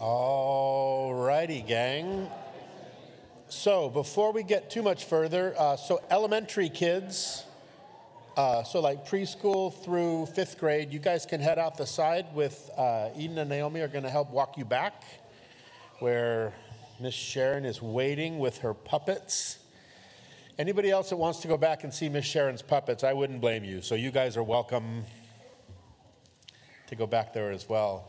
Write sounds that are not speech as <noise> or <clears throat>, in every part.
All righty, gang. So, before we get too much further, uh, so elementary kids, uh, so like preschool through fifth grade, you guys can head out the side with uh, Eden and Naomi are going to help walk you back, where Miss Sharon is waiting with her puppets. Anybody else that wants to go back and see Miss Sharon's puppets, I wouldn't blame you. So, you guys are welcome to go back there as well.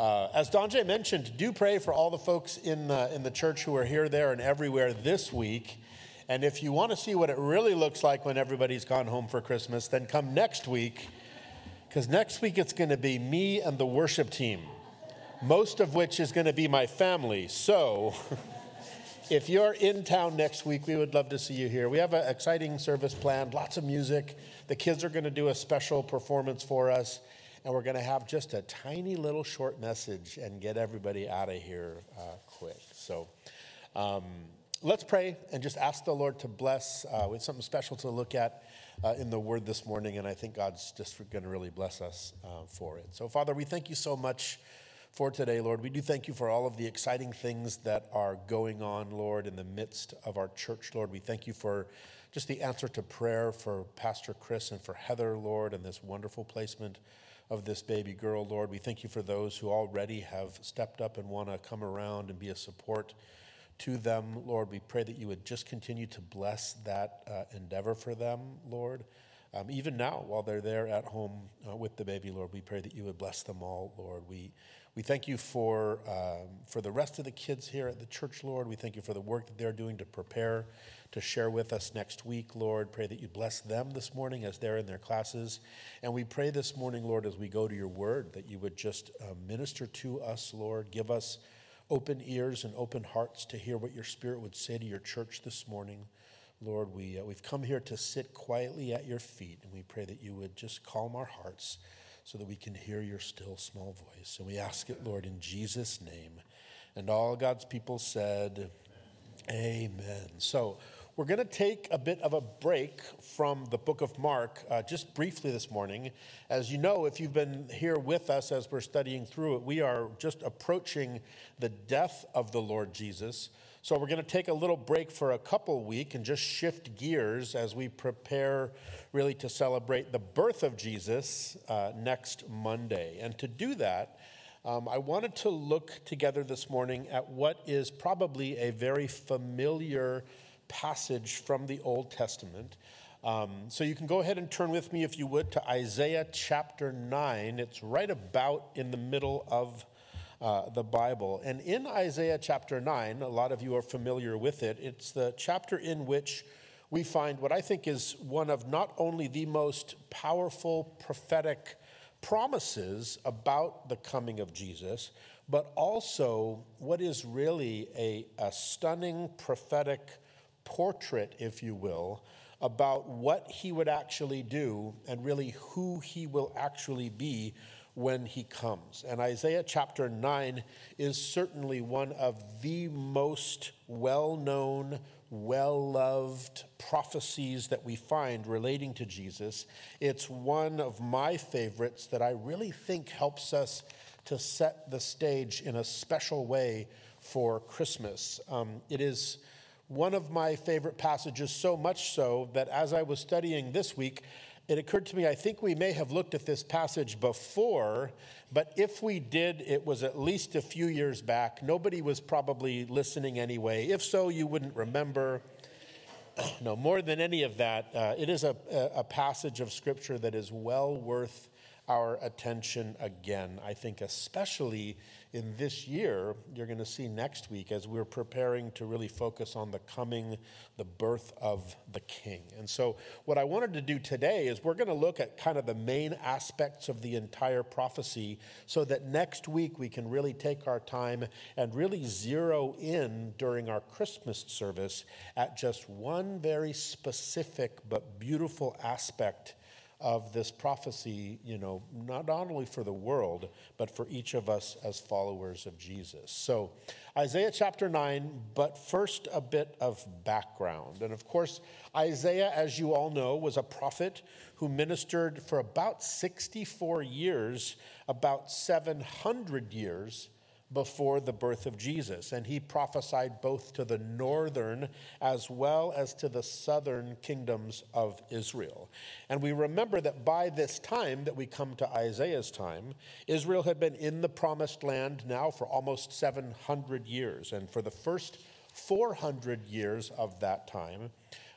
Uh, as Donjay mentioned, do pray for all the folks in the, in the church who are here, there, and everywhere this week. And if you want to see what it really looks like when everybody's gone home for Christmas, then come next week, because next week it's going to be me and the worship team, most of which is going to be my family. So <laughs> if you're in town next week, we would love to see you here. We have an exciting service planned, lots of music. The kids are going to do a special performance for us and we're going to have just a tiny little short message and get everybody out of here uh, quick. So um, let's pray and just ask the Lord to bless. Uh, we have something special to look at uh, in the Word this morning, and I think God's just going to really bless us uh, for it. So, Father, we thank you so much for today, Lord. We do thank you for all of the exciting things that are going on, Lord, in the midst of our church, Lord. We thank you for just the answer to prayer for Pastor Chris and for Heather, Lord, and this wonderful placement of this baby girl, Lord. We thank you for those who already have stepped up and want to come around and be a support to them, Lord. We pray that you would just continue to bless that uh, endeavor for them, Lord. Um, even now, while they're there at home uh, with the baby, Lord, we pray that you would bless them all, Lord. We, we thank you for, um, for the rest of the kids here at the church, Lord. We thank you for the work that they're doing to prepare to share with us next week, Lord. Pray that you bless them this morning as they're in their classes. And we pray this morning, Lord, as we go to your word, that you would just uh, minister to us, Lord. Give us open ears and open hearts to hear what your spirit would say to your church this morning. Lord, we, uh, we've come here to sit quietly at your feet, and we pray that you would just calm our hearts so that we can hear your still small voice. And we ask it, Lord, in Jesus' name. And all God's people said, Amen. Amen. So, we're going to take a bit of a break from the book of Mark uh, just briefly this morning. As you know, if you've been here with us as we're studying through it, we are just approaching the death of the Lord Jesus. So we're going to take a little break for a couple week and just shift gears as we prepare really to celebrate the birth of Jesus uh, next Monday. And to do that, um, I wanted to look together this morning at what is probably a very familiar passage from the Old Testament. Um, so you can go ahead and turn with me, if you would, to Isaiah chapter 9. It's right about in the middle of uh, the Bible. And in Isaiah chapter 9, a lot of you are familiar with it, it's the chapter in which we find what I think is one of not only the most powerful prophetic promises about the coming of Jesus, but also what is really a, a stunning prophetic portrait, if you will, about what he would actually do and really who he will actually be when he comes. And Isaiah chapter 9 is certainly one of the most well known, well loved prophecies that we find relating to Jesus. It's one of my favorites that I really think helps us to set the stage in a special way for Christmas. Um, it is one of my favorite passages, so much so that as I was studying this week, it occurred to me I think we may have looked at this passage before, but if we did, it was at least a few years back. Nobody was probably listening anyway. If so, you wouldn't remember. <clears throat> no, more than any of that, uh, it is a, a passage of scripture that is well worth our attention again. I think, especially in this year, you're going to see next week as we're preparing to really focus on the coming, the birth of the King. And so, what I wanted to do today is we're going to look at kind of the main aspects of the entire prophecy so that next week we can really take our time and really zero in during our Christmas service at just one very specific but beautiful aspect of this prophecy, you know, not, only for the world, but for each of us as followers of Jesus. So, Isaiah chapter 9, but first a bit of background. And of course, Isaiah, as you all know, was a prophet who ministered for about 64 years, about 700 years before the birth of Jesus. And he prophesied both to the northern as well as to the southern kingdoms of Israel. And we remember that by this time that we come to Isaiah's time, Israel had been in the promised land now for almost 700 years. And for the first 400 years of that time,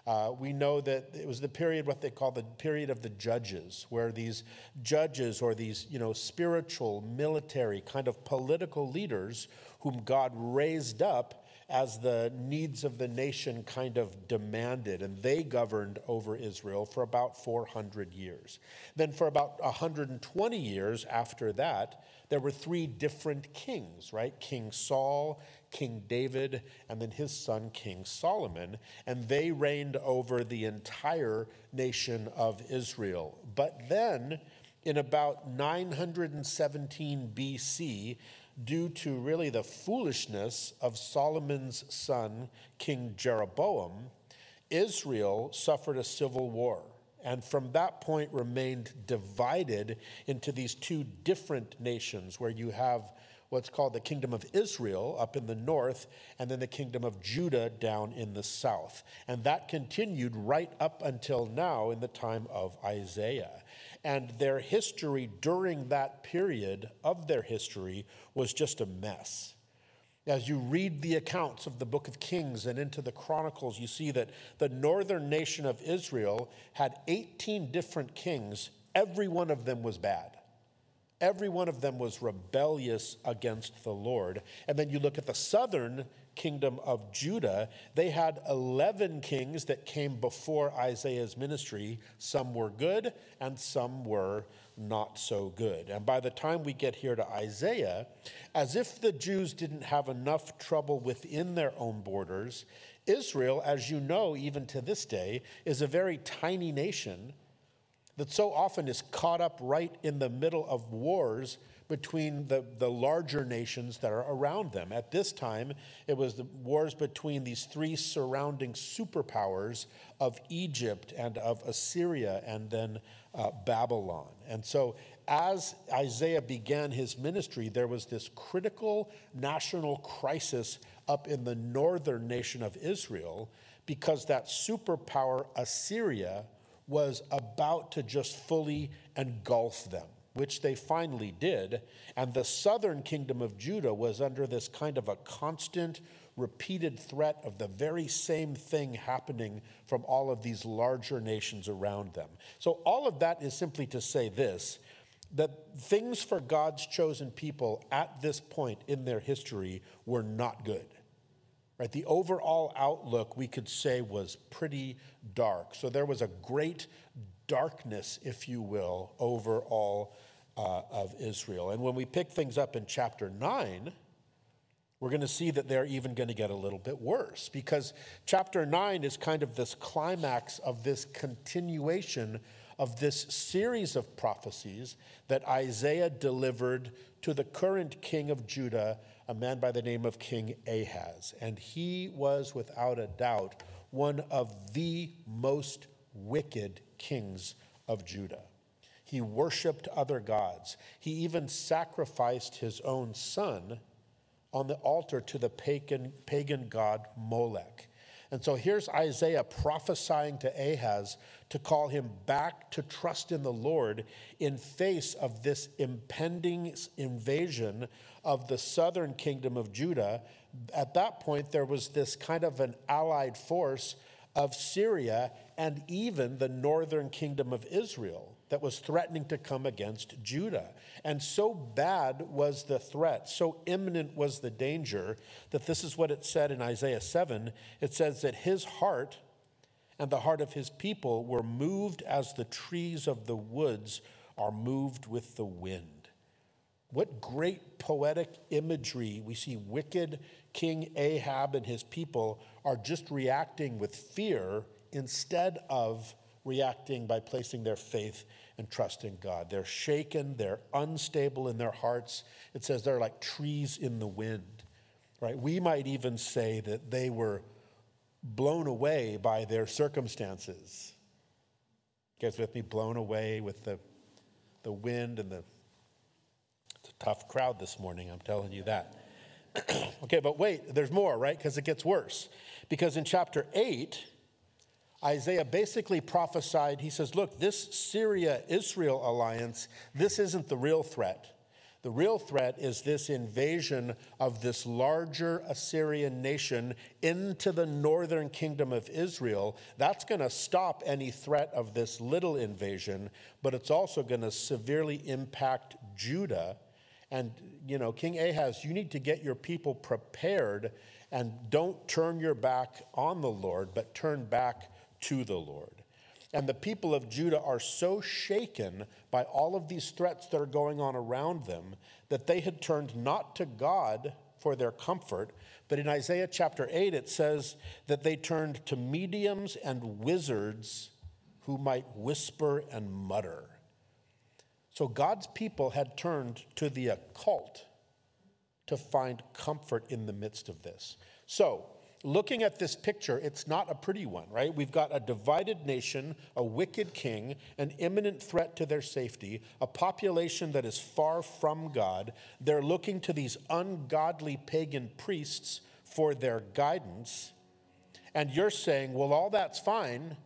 uh, we know that it was the period, what they call the period of the judges, where these judges or these, you know, spiritual, military, kind of political leaders whom God raised up as the needs of the nation kind of demanded, and they governed over Israel for about 400 years. Then, for about 120 years after that, there were three different kings, right? King Saul, King David, and then his son, King Solomon, and they reigned over the entire nation of Israel. But then, in about 917 BC, due to really the foolishness of Solomon's son, King Jeroboam, Israel suffered a civil war and from that point remained divided into these two different nations where you have what's called the kingdom of Israel up in the north, and then the kingdom of Judah down in the south. And that continued right up until now in the time of Isaiah. And their history during that period of their history was just a mess. As you read the accounts of the book of Kings and into the Chronicles, you see that the northern nation of Israel had 18 different kings. Every one of them was bad. Every one of them was rebellious against the Lord. And then you look at the southern kingdom of Judah, they had 11 kings that came before Isaiah's ministry. Some were good and some were not so good. And by the time we get here to Isaiah, as if the Jews didn't have enough trouble within their own borders, Israel, as you know, even to this day, is a very tiny nation that so often is caught up right in the middle of wars between the, the larger nations that are around them. At this time, it was the wars between these three surrounding superpowers of Egypt and of Assyria and then uh, Babylon. And so, as Isaiah began his ministry, there was this critical national crisis up in the northern nation of Israel because that superpower, Assyria, was about to just fully engulf them, which they finally did. And the southern kingdom of Judah was under this kind of a constant, repeated threat of the very same thing happening from all of these larger nations around them. So, all of that is simply to say this that things for God's chosen people at this point in their history were not good. Right? The overall outlook, we could say, was pretty dark. So there was a great darkness, if you will, over all uh, of Israel. And when we pick things up in chapter 9, we're going to see that they're even going to get a little bit worse because chapter 9 is kind of this climax of this continuation of this series of prophecies that Isaiah delivered to the current king of Judah, a man by the name of King Ahaz. And he was, without a doubt, one of the most wicked kings of Judah. He worshiped other gods. He even sacrificed his own son on the altar to the pagan, pagan god Molech. And so here's Isaiah prophesying to Ahaz to call him back to trust in the Lord in face of this impending invasion of the southern kingdom of Judah. At that point, there was this kind of an allied force of Syria and even the northern kingdom of Israel that was threatening to come against Judah. And so bad was the threat, so imminent was the danger, that this is what it said in Isaiah 7. It says that his heart and the heart of his people were moved as the trees of the woods are moved with the wind. What great poetic imagery. We see wicked King Ahab and his people are just reacting with fear instead of reacting by placing their faith and trust in God. They're shaken, they're unstable in their hearts. It says they're like trees in the wind, right? We might even say that they were blown away by their circumstances. You guys with me? Blown away with the, the wind and the. It's a tough crowd this morning, I'm telling you that. <clears throat> okay, but wait, there's more, right? Because it gets worse. Because in chapter 8, Isaiah basically prophesied, he says, Look, this Syria Israel alliance, this isn't the real threat. The real threat is this invasion of this larger Assyrian nation into the northern kingdom of Israel. That's going to stop any threat of this little invasion, but it's also going to severely impact Judah. And, you know, King Ahaz, you need to get your people prepared and don't turn your back on the Lord, but turn back to the Lord. And the people of Judah are so shaken by all of these threats that are going on around them that they had turned not to God for their comfort, but in Isaiah chapter 8, it says that they turned to mediums and wizards who might whisper and mutter. So God's people had turned to the occult to find comfort in the midst of this. So, looking at this picture, it's not a pretty one, right? We've got a divided nation, a wicked king, an imminent threat to their safety, a population that is far from God. They're looking to these ungodly pagan priests for their guidance. And you're saying, well, all that's fine,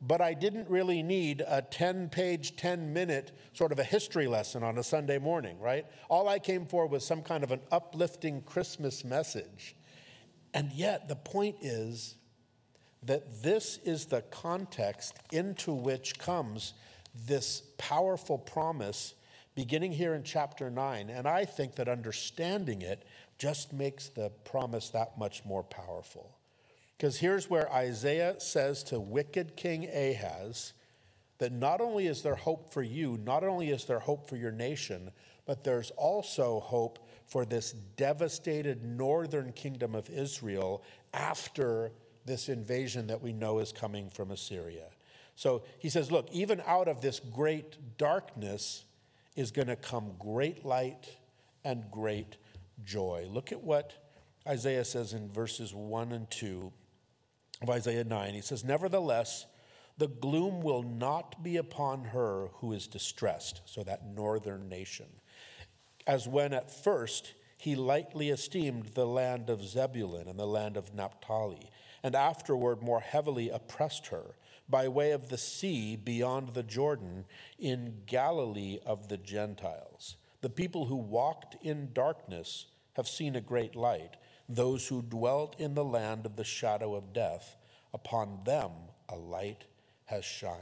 but I didn't really need a 10 page, 10 minute sort of a history lesson on a Sunday morning, right? All I came for was some kind of an uplifting Christmas message. And yet, the point is that this is the context into which comes this powerful promise beginning here in chapter 9. And I think that understanding it just makes the promise that much more powerful. Because here's where Isaiah says to wicked King Ahaz that not only is there hope for you, not only is there hope for your nation, but there's also hope for this devastated northern kingdom of Israel after this invasion that we know is coming from Assyria. So he says, look, even out of this great darkness is going to come great light and great joy. Look at what Isaiah says in verses 1 and 2 of Isaiah 9. He says, Nevertheless, the gloom will not be upon her who is distressed, so that northern nation as when at first he lightly esteemed the land of Zebulun and the land of Naphtali, and afterward more heavily oppressed her by way of the sea beyond the Jordan in Galilee of the Gentiles. The people who walked in darkness have seen a great light. Those who dwelt in the land of the shadow of death, upon them a light has shined.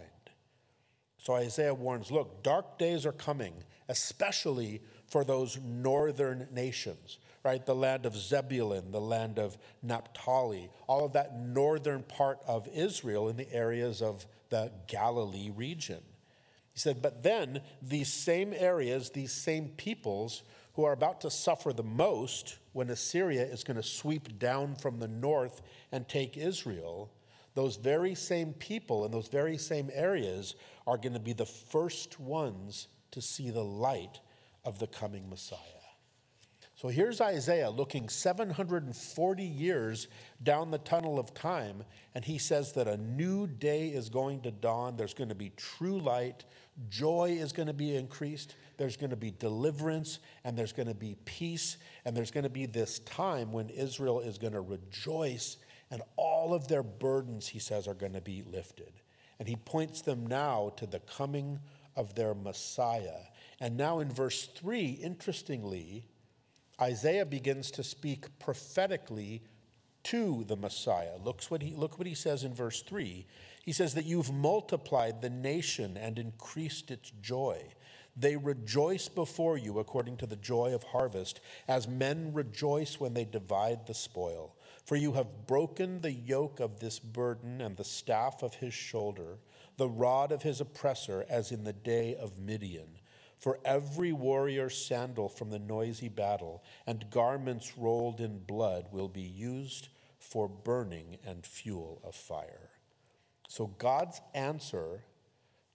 So Isaiah warns look, dark days are coming, especially for those northern nations, right? The land of Zebulun, the land of Naphtali, all of that northern part of Israel in the areas of the Galilee region. He said, but then these same areas, these same peoples who are about to suffer the most when Assyria is going to sweep down from the north and take Israel, those very same people in those very same areas are going to be the first ones to see the light of the coming Messiah. So here's Isaiah looking 740 years down the tunnel of time, and he says that a new day is going to dawn. There's going to be true light, joy is going to be increased, there's going to be deliverance, and there's going to be peace, and there's going to be this time when Israel is going to rejoice, and all of their burdens, he says, are going to be lifted. And he points them now to the coming of their Messiah and now in verse 3, interestingly, Isaiah begins to speak prophetically to the Messiah. Looks what he, look what he says in verse 3. He says that you've multiplied the nation and increased its joy. They rejoice before you according to the joy of harvest, as men rejoice when they divide the spoil. For you have broken the yoke of this burden and the staff of his shoulder, the rod of his oppressor, as in the day of Midian for every warrior's sandal from the noisy battle and garments rolled in blood will be used for burning and fuel of fire. So God's answer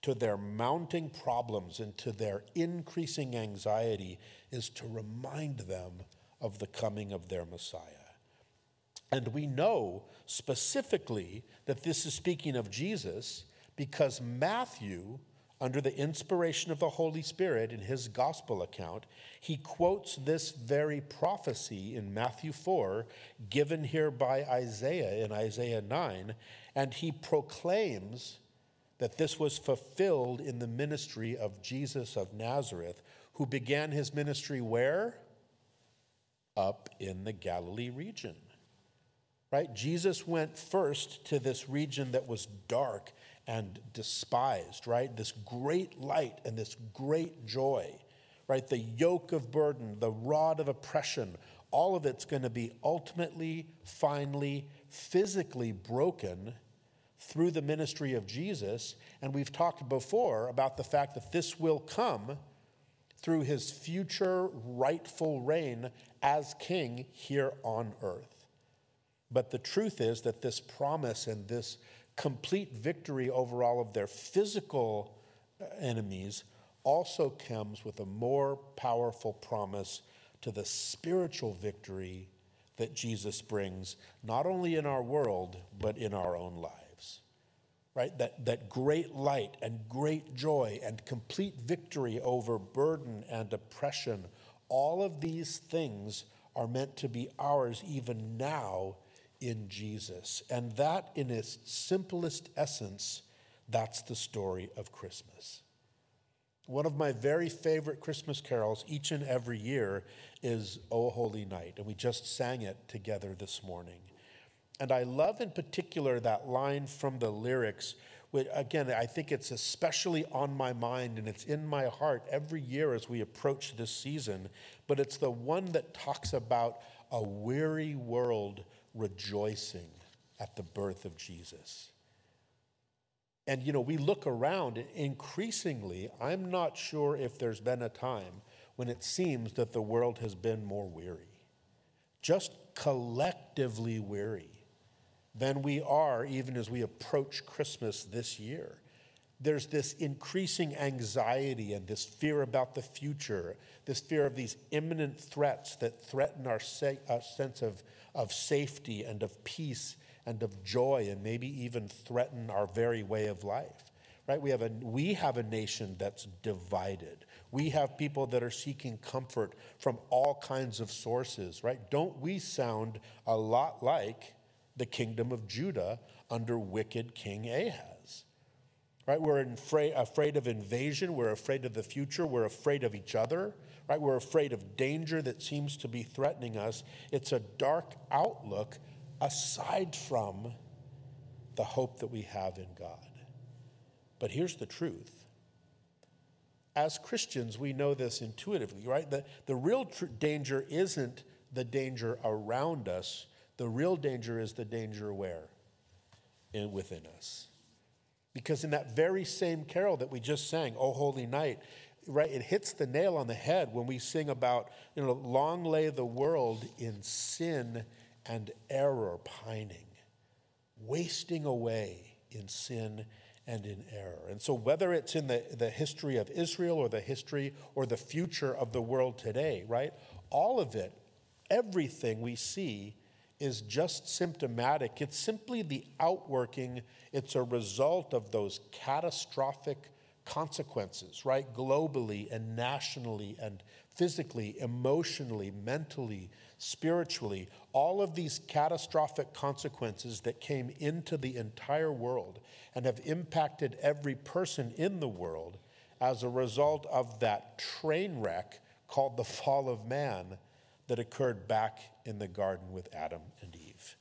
to their mounting problems and to their increasing anxiety is to remind them of the coming of their Messiah. And we know specifically that this is speaking of Jesus because Matthew under the inspiration of the Holy Spirit in his gospel account, he quotes this very prophecy in Matthew 4, given here by Isaiah in Isaiah 9, and he proclaims that this was fulfilled in the ministry of Jesus of Nazareth, who began his ministry where? Up in the Galilee region. Right? Jesus went first to this region that was dark and despised, right? This great light and this great joy, right? The yoke of burden, the rod of oppression, all of it's going to be ultimately, finally, physically broken through the ministry of Jesus. And we've talked before about the fact that this will come through his future rightful reign as king here on earth. But the truth is that this promise and this complete victory over all of their physical uh, enemies also comes with a more powerful promise to the spiritual victory that Jesus brings, not only in our world, but in our own lives. Right? That, that great light and great joy and complete victory over burden and oppression, all of these things are meant to be ours even now in Jesus. And that, in its simplest essence, that's the story of Christmas. One of my very favorite Christmas carols each and every year is O Holy Night, and we just sang it together this morning. And I love in particular that line from the lyrics, which again, I think it's especially on my mind and it's in my heart every year as we approach this season, but it's the one that talks about a weary world rejoicing at the birth of Jesus. And, you know, we look around increasingly, I'm not sure if there's been a time when it seems that the world has been more weary, just collectively weary than we are even as we approach Christmas this year. There's this increasing anxiety and this fear about the future, this fear of these imminent threats that threaten our, our uh, sense of of safety and of peace and of joy and maybe even threaten our very way of life. Right? We have a we have a nation that's divided. We have people that are seeking comfort from all kinds of sources, right? Don't we sound a lot like the kingdom of Judah under wicked King Ahaz? Right? We're afraid, afraid of invasion, we're afraid of the future, we're afraid of each other right? We're afraid of danger that seems to be threatening us. It's a dark outlook aside from the hope that we have in God. But here's the truth. As Christians, we know this intuitively, right? The, the real tr- danger isn't the danger around us. The real danger is the danger where? In, within us. Because in that very same carol that we just sang, O Holy Night, right, it hits the nail on the head when we sing about, you know, long lay the world in sin and error pining, wasting away in sin and in error. And so, whether it's in the, the history of Israel or the history or the future of the world today, right, all of it, everything we see is just symptomatic. It's simply the outworking, it's a result of those catastrophic consequences, right? Globally and nationally and physically, emotionally, mentally, spiritually, all of these catastrophic consequences that came into the entire world and have impacted every person in the world as a result of that train wreck called the fall of man that occurred back in the garden with Adam and Eve.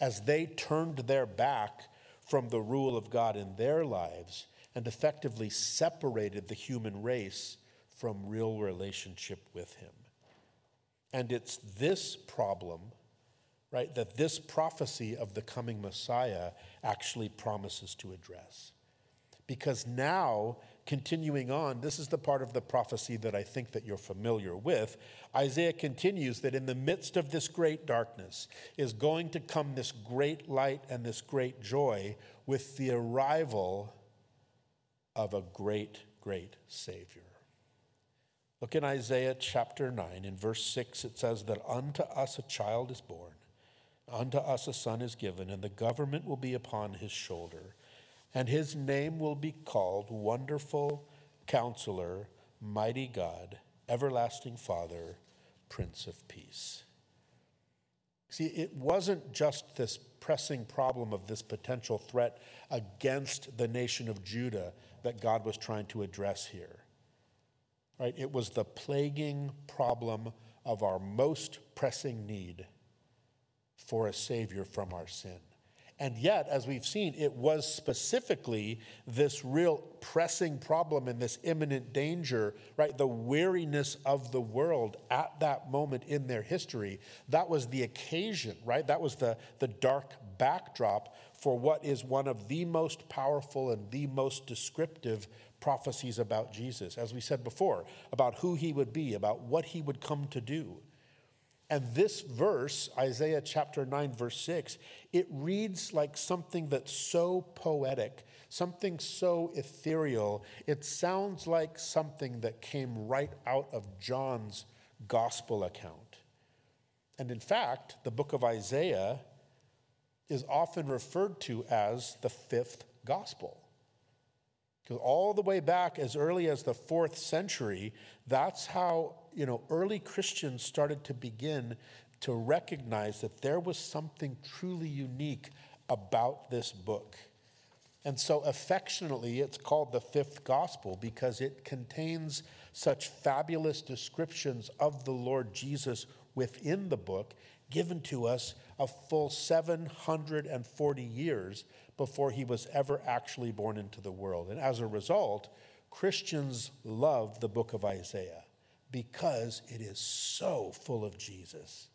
As they turned their back from the rule of God in their lives, and effectively separated the human race from real relationship with him. And it's this problem, right, that this prophecy of the coming Messiah actually promises to address. Because now, continuing on, this is the part of the prophecy that I think that you're familiar with. Isaiah continues that in the midst of this great darkness is going to come this great light and this great joy with the arrival of a great, great Savior. Look in Isaiah chapter 9. In verse 6, it says that unto us a child is born, unto us a son is given, and the government will be upon his shoulder. And his name will be called Wonderful Counselor, Mighty God, Everlasting Father, Prince of Peace. See, it wasn't just this pressing problem of this potential threat against the nation of Judah that God was trying to address here. Right? It was the plaguing problem of our most pressing need for a Savior from our sin. And yet, as we've seen, it was specifically this real pressing problem and this imminent danger, right? The weariness of the world at that moment in their history. That was the occasion, right? That was the, the dark backdrop for what is one of the most powerful and the most descriptive prophecies about Jesus, as we said before, about who he would be, about what he would come to do. And this verse, Isaiah chapter 9, verse 6, it reads like something that's so poetic, something so ethereal. It sounds like something that came right out of John's gospel account. And in fact, the book of Isaiah is often referred to as the fifth gospel. Because all the way back as early as the fourth century, that's how you know, early Christians started to begin to recognize that there was something truly unique about this book. And so, affectionately, it's called the fifth gospel because it contains such fabulous descriptions of the Lord Jesus within the book, given to us a full 740 years before he was ever actually born into the world. And as a result, Christians love the book of Isaiah because it is so full of Jesus.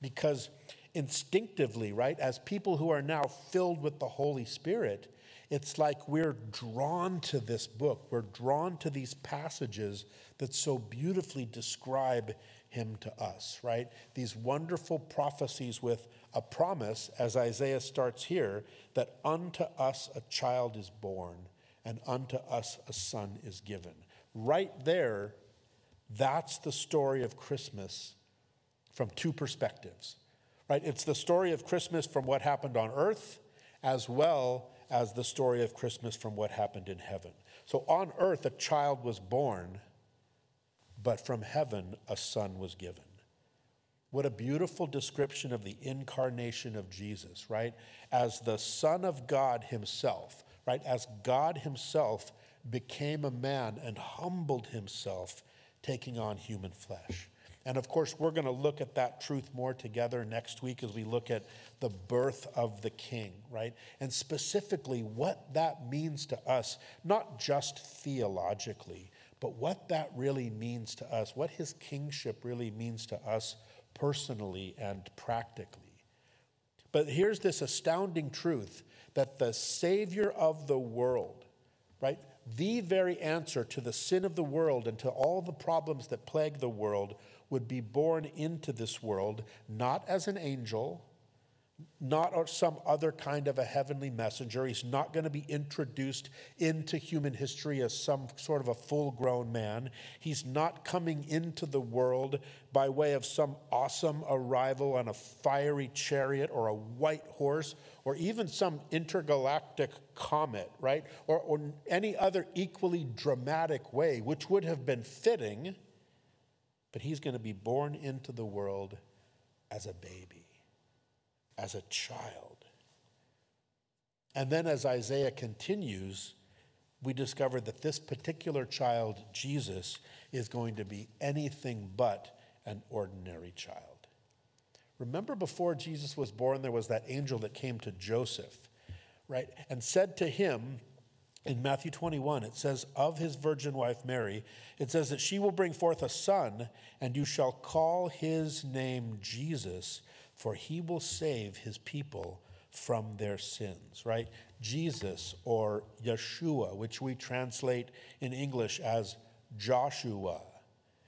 Because instinctively, right, as people who are now filled with the Holy Spirit, it's like we're drawn to this book. We're drawn to these passages that so beautifully describe him to us, right? These wonderful prophecies with a promise, as Isaiah starts here, that unto us a child is born and unto us a son is given. Right there, that's the story of Christmas from two perspectives, right? It's the story of Christmas from what happened on earth as well as the story of Christmas from what happened in heaven. So on earth, a child was born, but from heaven, a son was given. What a beautiful description of the incarnation of Jesus, right? As the Son of God Himself, right? As God Himself became a man and humbled Himself taking on human flesh. And of course, we're going to look at that truth more together next week as we look at the birth of the king, right? And specifically what that means to us, not just theologically, but what that really means to us, what his kingship really means to us personally and practically. But here's this astounding truth that the Savior of the world, right, the very answer to the sin of the world and to all the problems that plague the world would be born into this world, not as an angel, not some other kind of a heavenly messenger. He's not going to be introduced into human history as some sort of a full grown man. He's not coming into the world by way of some awesome arrival on a fiery chariot or a white horse or even some intergalactic comet, right? Or, or any other equally dramatic way, which would have been fitting. But he's going to be born into the world as a baby as a child. And then as Isaiah continues, we discover that this particular child, Jesus, is going to be anything but an ordinary child. Remember before Jesus was born, there was that angel that came to Joseph, right? And said to him, in Matthew 21, it says, Of his virgin wife Mary, it says that she will bring forth a son, and you shall call his name Jesus for he will save his people from their sins, right? Jesus or Yeshua, which we translate in English as Joshua.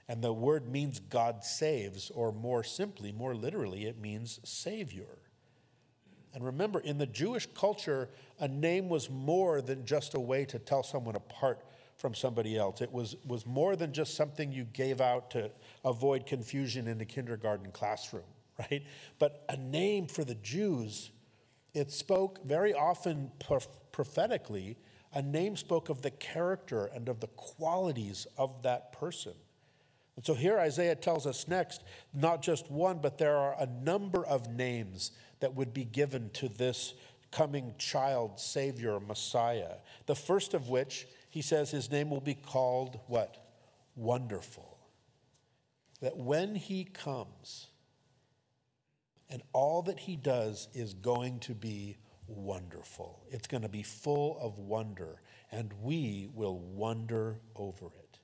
And the word means God saves, or more simply, more literally, it means Savior. And remember, in the Jewish culture, a name was more than just a way to tell someone apart from somebody else. It was, was more than just something you gave out to avoid confusion in the kindergarten classroom right? But a name for the Jews It spoke very often prophetically, a name spoke of the character and of the qualities of that person. And so here Isaiah tells us next, not just one, but there are a number of names that would be given to this coming child, Savior, Messiah. The first of which, he says, his name will be called what? Wonderful. That when he comes, and all that he does is going to be wonderful. It's going to be full of wonder, and we will wonder over it.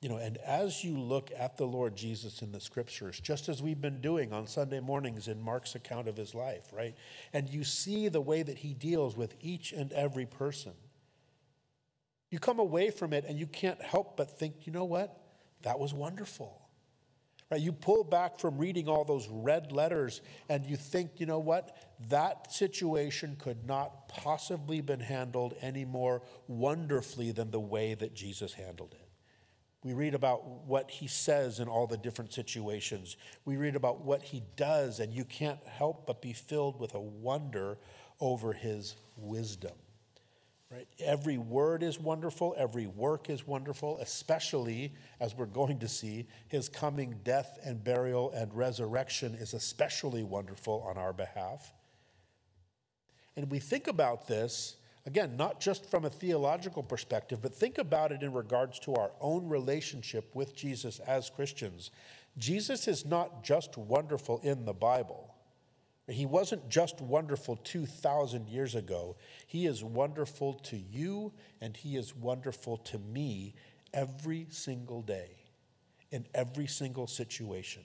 You know, and as you look at the Lord Jesus in the scriptures, just as we've been doing on Sunday mornings in Mark's account of his life, right? And you see the way that he deals with each and every person. You come away from it and you can't help but think, you know what? That was wonderful. Right? You pull back from reading all those red letters and you think, you know what? That situation could not possibly been handled any more wonderfully than the way that Jesus handled it. We read about what he says in all the different situations. We read about what he does, and you can't help but be filled with a wonder over his wisdom. Right? Every word is wonderful, every work is wonderful, especially as we're going to see, his coming death and burial and resurrection is especially wonderful on our behalf. And we think about this, again, not just from a theological perspective, but think about it in regards to our own relationship with Jesus as Christians. Jesus is not just wonderful in the Bible. He wasn't just wonderful 2,000 years ago. He is wonderful to you and He is wonderful to me every single day, in every single situation.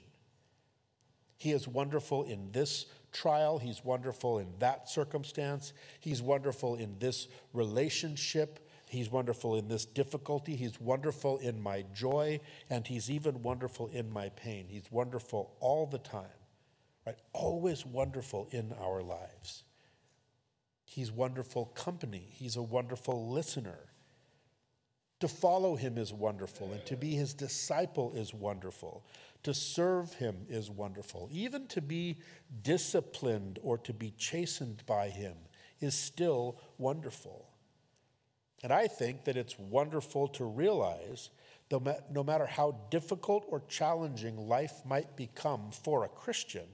He is wonderful in this trial. He's wonderful in that circumstance. He's wonderful in this relationship. He's wonderful in this difficulty. He's wonderful in my joy. And He's even wonderful in my pain. He's wonderful all the time right? Always wonderful in our lives. He's wonderful company, He's a wonderful listener. To follow Him is wonderful, and to be His disciple is wonderful. To serve Him is wonderful. Even to be disciplined or to be chastened by Him is still wonderful. And I think that it's wonderful to realize no matter how difficult or challenging life might become for a Christian,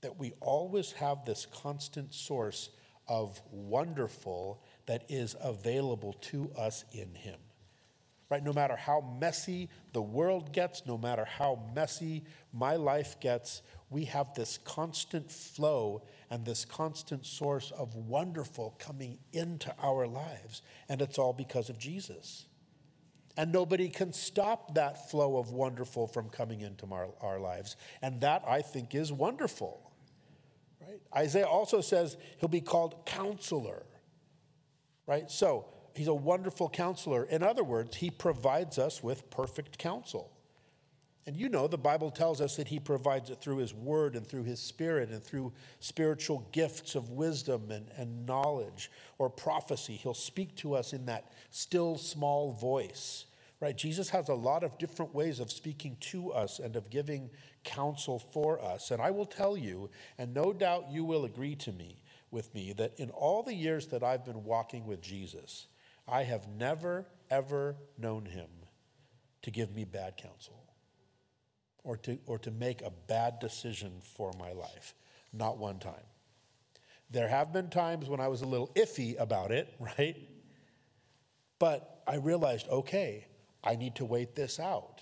that we always have this constant source of wonderful that is available to us in Him. Right? No matter how messy the world gets, no matter how messy my life gets, we have this constant flow and this constant source of wonderful coming into our lives. And it's all because of Jesus. And nobody can stop that flow of wonderful from coming into our, our lives. And that, I think, is wonderful. Right? Isaiah also says he'll be called counselor. Right? So he's a wonderful counselor. In other words, he provides us with perfect counsel. And you know, the Bible tells us that he provides it through his word and through his spirit and through spiritual gifts of wisdom and, and knowledge or prophecy. He'll speak to us in that still small voice right? Jesus has a lot of different ways of speaking to us and of giving counsel for us. And I will tell you, and no doubt you will agree to me with me, that in all the years that I've been walking with Jesus, I have never, ever known him to give me bad counsel or to, or to make a bad decision for my life. Not one time. There have been times when I was a little iffy about it, <laughs> right? But I realized, okay, I need to wait this out.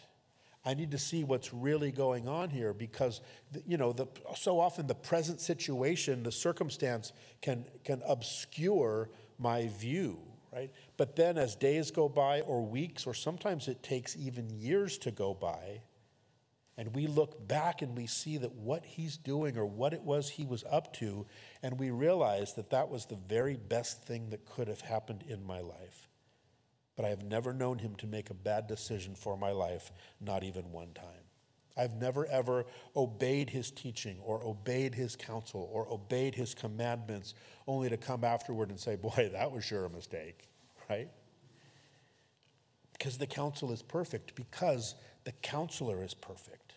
I need to see what's really going on here because, you know, the, so often the present situation, the circumstance can, can obscure my view, right? But then as days go by or weeks, or sometimes it takes even years to go by, and we look back and we see that what he's doing or what it was he was up to, and we realize that that was the very best thing that could have happened in my life but I have never known him to make a bad decision for my life, not even one time. I've never ever obeyed his teaching or obeyed his counsel or obeyed his commandments only to come afterward and say, Boy, <laughs> that was sure a mistake, right? Because the counsel is perfect, because the counselor is perfect.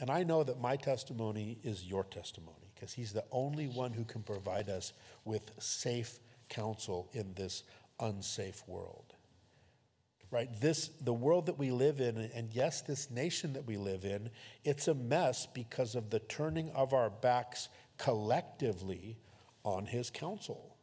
And I know that my testimony is your testimony because he's the only one who can provide us with safe counsel in this unsafe world. Right? This the world that we live in and yes, this nation that we live in, it's a mess because of the turning of our backs collectively on his counsel.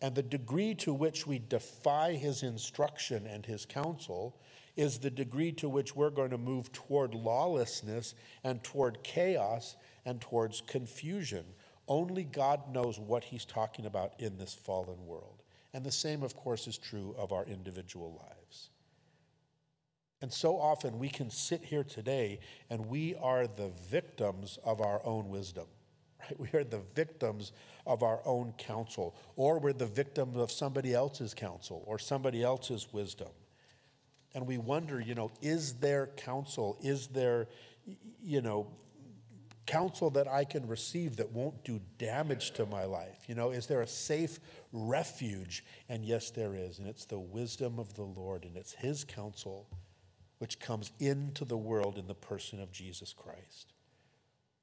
And the degree to which we defy his instruction and his counsel is the degree to which we're going to move toward lawlessness and toward chaos and towards confusion. Only God knows what he's talking about in this fallen world. And the same, of course, is true of our individual lives. And so often we can sit here today and we are the victims of our own wisdom. <laughs> Right? We are the victims of our own counsel, or we're the victims of somebody else's counsel or somebody else's wisdom and we wonder, you know, is there counsel? Is there, you know, counsel that I can receive that won't do damage to my life? You know, is there a safe refuge? And yes, there is. And it's the wisdom of the Lord, and it's His counsel which comes into the world in the person of Jesus Christ.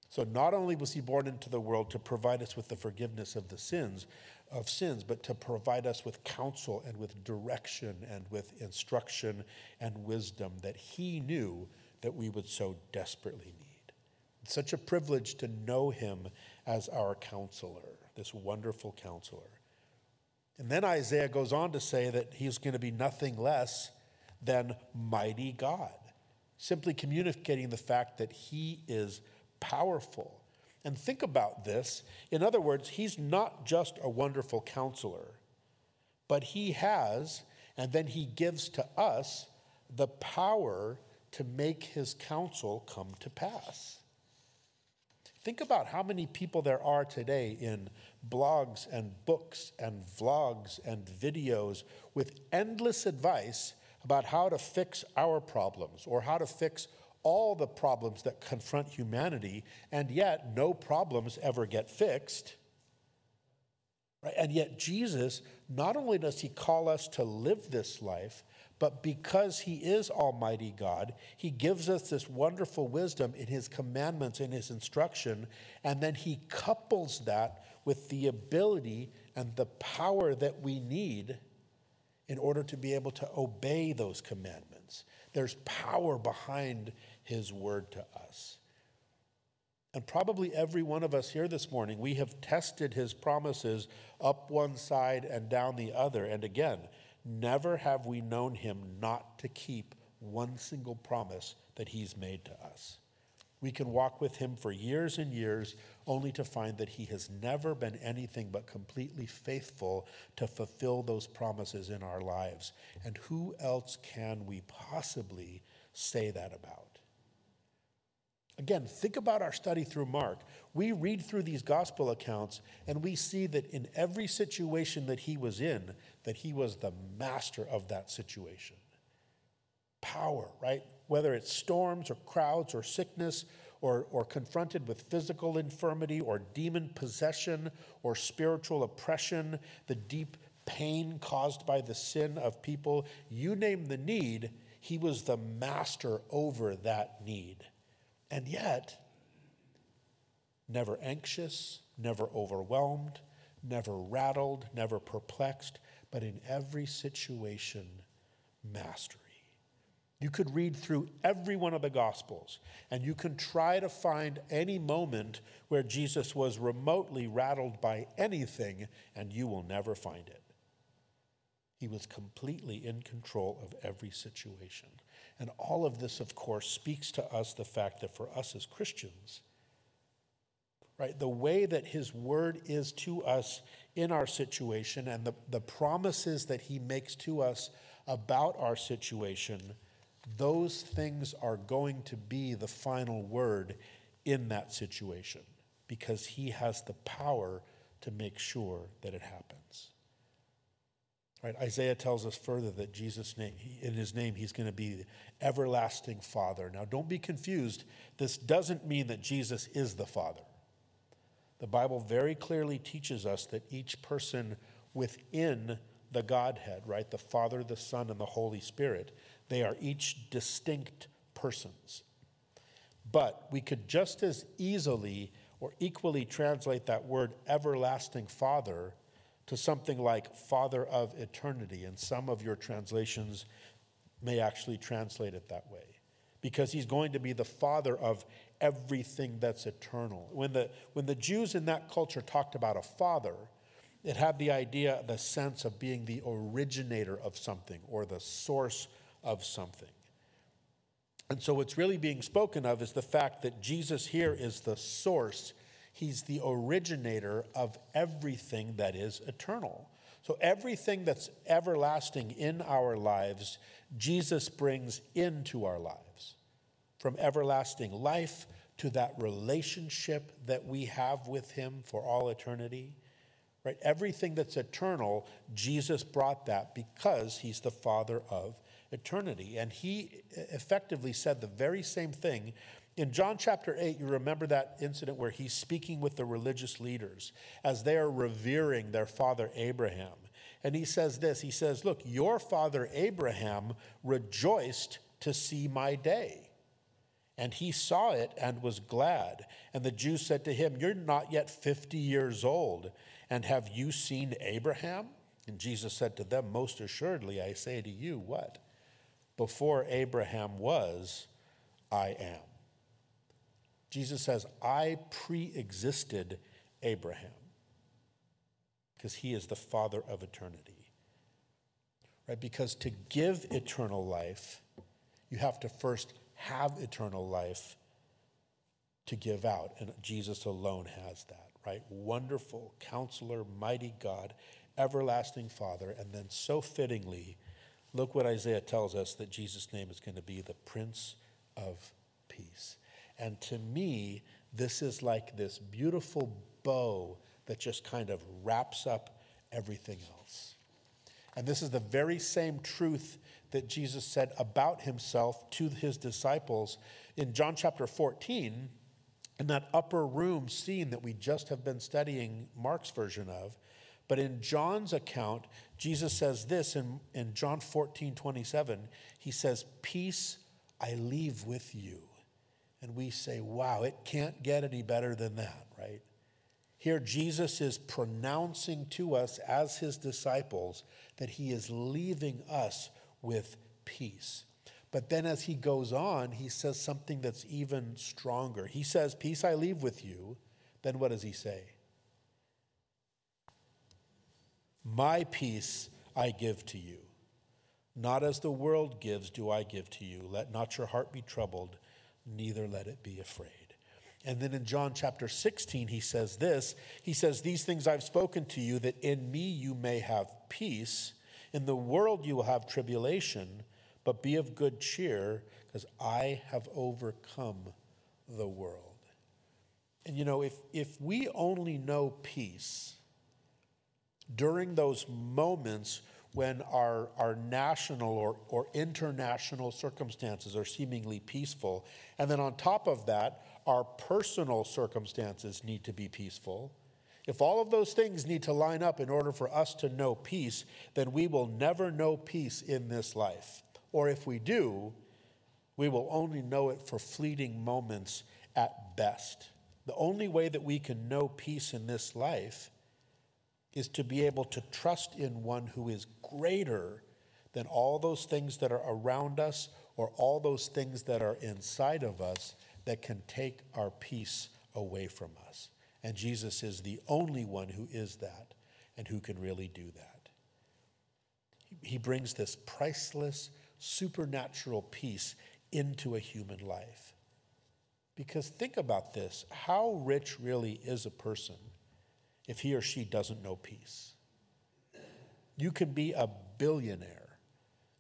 So not only was he born into the world to provide us with the forgiveness of the sins, of sins, but to provide us with counsel and with direction and with instruction and wisdom that he knew that we would so desperately need. It's such a privilege to know him as our counselor, this wonderful counselor. And then Isaiah goes on to say that he's going to be nothing less than mighty God, simply communicating the fact that he is powerful and think about this. In other words, he's not just a wonderful counselor, but he has, and then he gives to us the power to make his counsel come to pass. Think about how many people there are today in blogs and books and vlogs and videos with endless advice about how to fix our problems or how to fix all the problems that confront humanity, and yet no problems ever get fixed. Right? And yet, Jesus, not only does he call us to live this life, but because he is Almighty God, he gives us this wonderful wisdom in his commandments, in his instruction, and then he couples that with the ability and the power that we need in order to be able to obey those commandments. There's power behind his word to us. And probably every one of us here this morning, we have tested his promises up one side and down the other. And again, never have we known him not to keep one single promise that he's made to us. We can walk with him for years and years only to find that he has never been anything but completely faithful to fulfill those promises in our lives. And who else can we possibly say that about? Again, think about our study through Mark. We read through these gospel accounts and we see that in every situation that he was in, that he was the master of that situation. Power, right? Whether it's storms or crowds or sickness or, or confronted with physical infirmity or demon possession or spiritual oppression, the deep pain caused by the sin of people, you name the need, he was the master over that need. And yet, never anxious, never overwhelmed, never rattled, never perplexed, but in every situation, mastery. You could read through every one of the Gospels and you can try to find any moment where Jesus was remotely rattled by anything, and you will never find it. He was completely in control of every situation. And all of this, of course, speaks to us the fact that for us as Christians, right, the way that His Word is to us in our situation and the, the promises that He makes to us about our situation, those things are going to be the final word in that situation because He has the power to make sure that it happens. Right? Isaiah tells us further that Jesus name, in his name he's going to be the everlasting Father. Now don't be confused. This doesn't mean that Jesus is the Father. The Bible very clearly teaches us that each person within the Godhead, right, the Father, the Son, and the Holy Spirit, they are each distinct persons. But we could just as easily or equally translate that word everlasting Father to something like Father of eternity. And some of your translations may actually translate it that way because he's going to be the Father of everything that's eternal. When the, when the Jews in that culture talked about a father, it had the idea, the sense of being the originator of something or the source of something. And so, what's really being spoken of is the fact that Jesus here is the source, he's the originator of everything that is eternal. So, everything that's everlasting in our lives, Jesus brings into our lives. From everlasting life to that relationship that we have with him for all eternity right? Everything that's eternal, Jesus brought that because he's the Father of eternity. And he effectively said the very same thing. In John chapter 8, you remember that incident where he's speaking with the religious leaders as they are revering their father Abraham. And he says this He says, Look, your father Abraham rejoiced to see my day. And he saw it and was glad. And the Jews said to him, You're not yet 50 years old and have you seen Abraham? And Jesus said to them, Most assuredly, I say to you, what? Before Abraham was, I am. Jesus says, I pre existed Abraham because he is the father of eternity. Right? Because to give eternal life, you have to first have eternal life to give out, and Jesus alone has that right? Wonderful counselor, mighty God, everlasting Father. And then, so fittingly, look what Isaiah tells us that Jesus' name is going to be the Prince of Peace. And to me, this is like this beautiful bow that just kind of wraps up everything else. And this is the very same truth that Jesus said about himself to his disciples in John chapter 14 in that upper room scene that we just have been studying Mark's version of. But in John's account, Jesus says this in, in John 14, 27. He says, Peace I leave with you. And we say, wow, it can't get any better than that, right? Here, Jesus is pronouncing to us as his disciples that he is leaving us with peace. But then as he goes on, he says something that's even stronger. He says, Peace I leave with you. Then what does he say? My peace I give to you. Not as the world gives, do I give to you. Let not your heart be troubled, neither let it be afraid. And then in John chapter 16, he says this He says, These things I've spoken to you, that in me you may have peace. In the world you will have tribulation but be of good cheer, because I have overcome the world. And you know, if, if we only know peace during those moments when our, our national or, or international circumstances are seemingly peaceful, and then on top of that, our personal circumstances need to be peaceful. If all of those things need to line up in order for us to know peace, then we will never know peace in this life. Or if we do, we will only know it for fleeting moments at best. The only way that we can know peace in this life is to be able to trust in one who is greater than all those things that are around us or all those things that are inside of us that can take our peace away from us. And Jesus is the only one who is that and who can really do that. He brings this priceless supernatural peace into a human life. Because think about this how rich really is a person if he or she doesn't know peace? You can be a billionaire.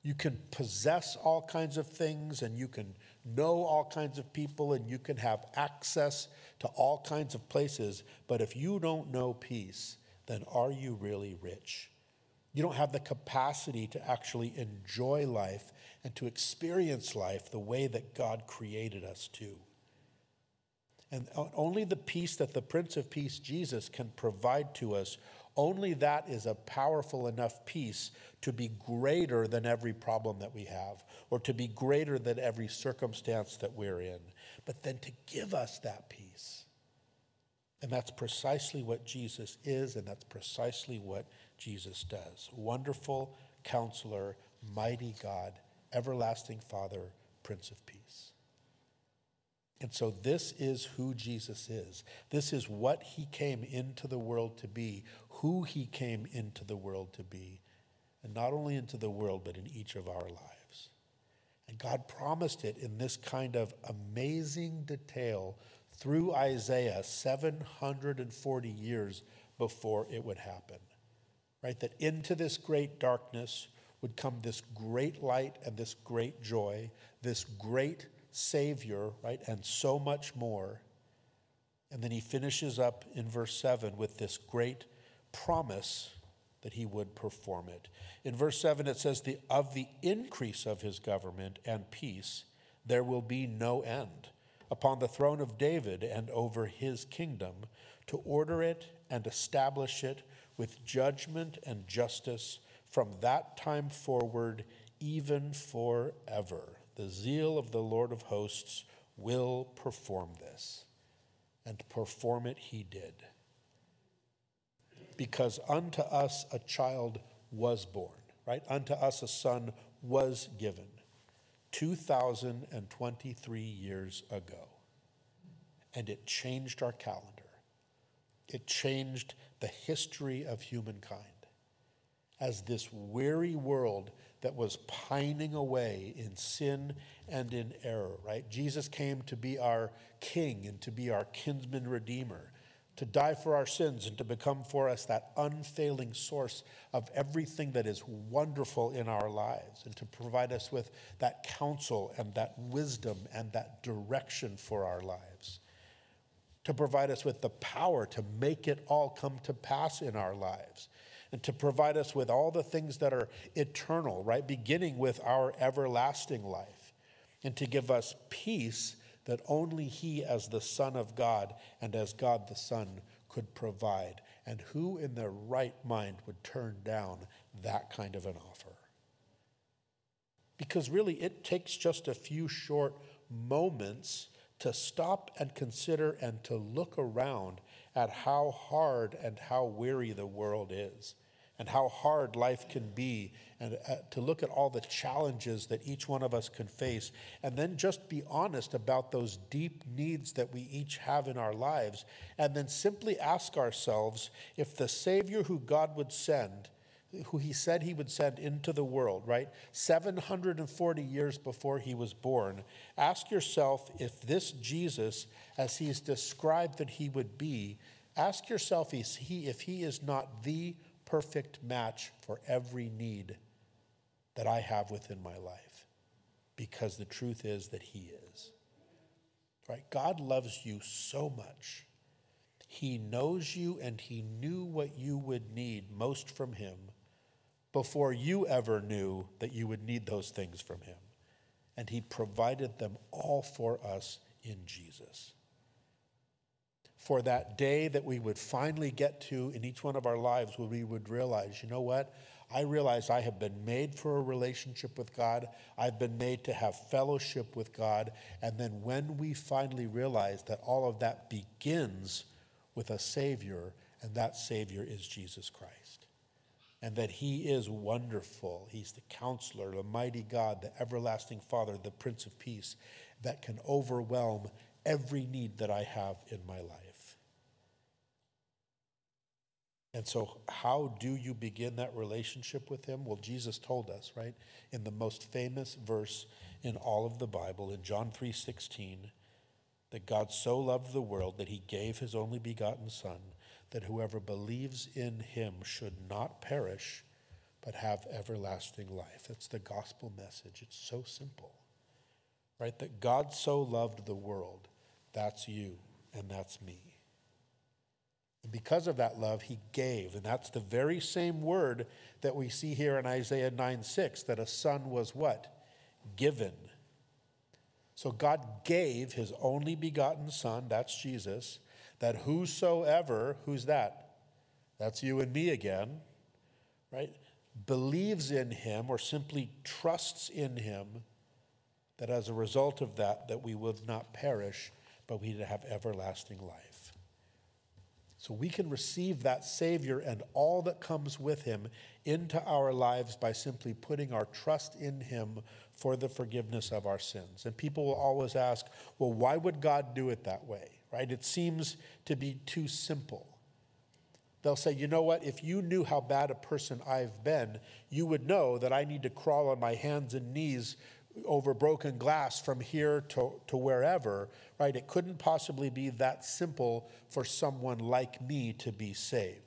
You can possess all kinds of things and you can know all kinds of people and you can have access to all kinds of places. But if you don't know peace, then are you really rich? You don't have the capacity to actually enjoy life and to experience life the way that God created us to. And only the peace that the Prince of Peace, Jesus, can provide to us only that is a powerful enough peace to be greater than every problem that we have or to be greater than every circumstance that we're in, but then to give us that peace. And that's precisely what Jesus is, and that's precisely what Jesus does. Wonderful counselor, mighty God, everlasting Father, Prince of Peace. And so, this is who Jesus is. This is what he came into the world to be, who he came into the world to be, and not only into the world, but in each of our lives. And God promised it in this kind of amazing detail through Isaiah 740 years before it would happen. Right? That into this great darkness would come this great light and this great joy, this great Savior, right? And so much more. And then he finishes up in verse 7 with this great promise that he would perform it. In verse 7, it says, the, Of the increase of his government and peace, there will be no end upon the throne of David and over his kingdom, to order it and establish it with judgment and justice from that time forward, even forever. The zeal of the Lord of hosts will perform this. And perform it he did. Because unto us a child was born, right? Unto us a son was given 2,023 years ago. And it changed our calendar, it changed the history of humankind. As this weary world that was pining away in sin and in error, right? Jesus came to be our king and to be our kinsman redeemer, to die for our sins and to become for us that unfailing source of everything that is wonderful in our lives and to provide us with that counsel and that wisdom and that direction for our lives. To provide us with the power to make it all come to pass in our lives and to provide us with all the things that are eternal, right? Beginning with our everlasting life, and to give us peace that only He, as the Son of God and as God the Son, could provide. And who in their right mind would turn down that kind of an offer? Because really, it takes just a few short moments to stop and consider and to look around at how hard and how weary the world is and how hard life can be, and uh, to look at all the challenges that each one of us can face, and then just be honest about those deep needs that we each have in our lives, and then simply ask ourselves if the Savior who God would send, who he said he would send into the world, right? 740 years before he was born. Ask yourself if this Jesus, as he's described that he would be, ask yourself if he, if he is not the perfect match for every need that I have within my life. Because the truth is that He is. Right? God loves you so much. He knows you and He knew what you would need most from Him before you ever knew that you would need those things from Him. And He provided them all for us in Jesus for that day that we would finally get to in each one of our lives where we would realize, you know what? I realize I have been made for a relationship with God. I've been made to have fellowship with God. And then when we finally realize that all of that begins with a Savior, and that Savior is Jesus Christ. And that He is wonderful. He's the counselor, the mighty God, the everlasting Father, the Prince of Peace that can overwhelm every need that I have in my life. And so, how do you begin that relationship with Him? Well, Jesus told us, right, in the most famous verse in all of the Bible, in John 3 16, that God so loved the world that He gave His only begotten Son, that whoever believes in Him should not perish, but have everlasting life. That's the gospel message. It's so simple, right? That God so loved the world. That's you, and that's me. And because of that love, he gave. And that's the very same word that we see here in Isaiah 9 6 that a son was what? Given. So God gave his only begotten son, that's Jesus, that whosoever, who's that? that's you and me again, right? Believes in him or simply trusts in him that as a result of that that we would not perish but we have everlasting life. So we can receive that Savior and all that comes with him into our lives by simply putting our trust in him for the forgiveness of our sins. And people will always ask, well, why would God do it that way? Right? It seems to be too simple. They'll say, you know what? If you knew how bad a person I've been, you would know that I need to crawl on my hands and knees over broken glass from here to, to wherever, right? It couldn't possibly be that simple for someone like me to be saved.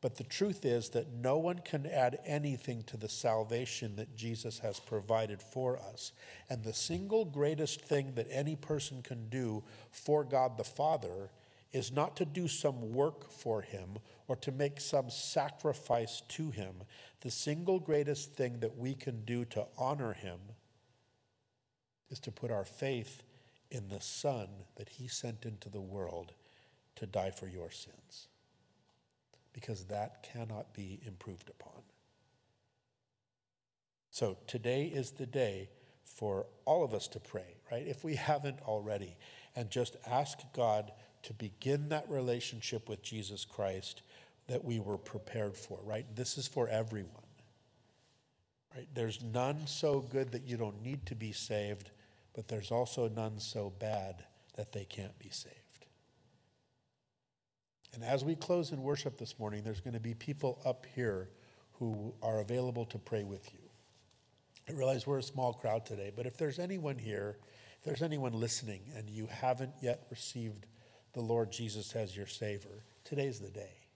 But the truth is that no one can add anything to the salvation that Jesus has provided for us. And the single greatest thing that any person can do for God the Father is not to do some work for him or to make some sacrifice to him. The single greatest thing that we can do to honor him is to put our faith in the Son that He sent into the world to die for your sins. Because that cannot be improved upon. So today is the day for all of us to pray, right? If we haven't already, and just ask God to begin that relationship with Jesus Christ that we were prepared for, right? This is for everyone. Right? There's none so good that you don't need to be saved, but there's also none so bad that they can't be saved. And as we close in worship this morning, there's going to be people up here who are available to pray with you. I realize we're a small crowd today, but if there's anyone here, if there's anyone listening and you haven't yet received the Lord Jesus as your Savior, today's the day.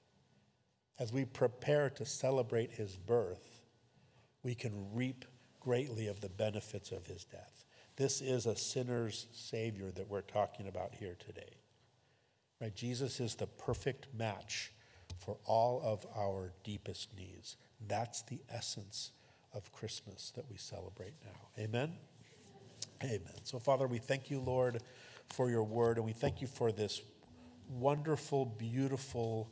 As we prepare to celebrate his birth, we can reap greatly of the benefits of his death. This is a sinner's Savior that we're talking about here today. Right? Jesus is the perfect match for all of our deepest needs. That's the essence of Christmas that we celebrate now. Amen? Amen. So, Father, we thank you, Lord, for your word, and we thank you for this wonderful, beautiful,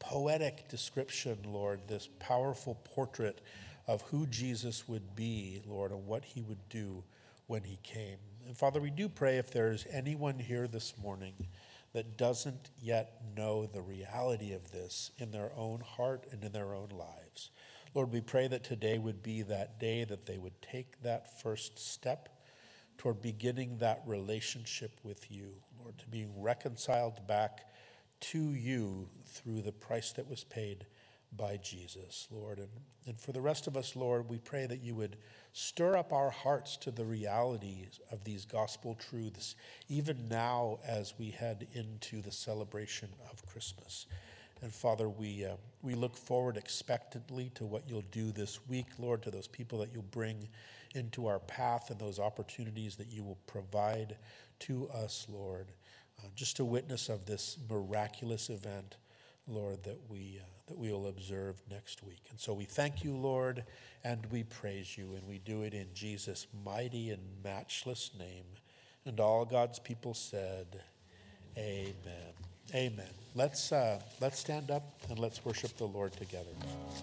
poetic description, Lord, this powerful portrait of who Jesus would be, Lord, and what he would do when he came. And Father, we do pray if there's anyone here this morning that doesn't yet know the reality of this in their own heart and in their own lives. Lord, we pray that today would be that day that they would take that first step toward beginning that relationship with you, Lord, to being reconciled back to you through the price that was paid by Jesus, Lord. And, and for the rest of us, Lord, we pray that you would Stir up our hearts to the realities of these gospel truths, even now as we head into the celebration of Christmas. And Father, we, uh, we look forward expectantly to what you'll do this week, Lord, to those people that you'll bring into our path and those opportunities that you will provide to us, Lord, uh, just a witness of this miraculous event, Lord, that we. Uh, that we will observe next week. And so we thank you, Lord, and we praise you, and we do it in Jesus' mighty and matchless name. And all God's people said, Amen. Amen. Let's, uh, let's stand up and let's worship the Lord together.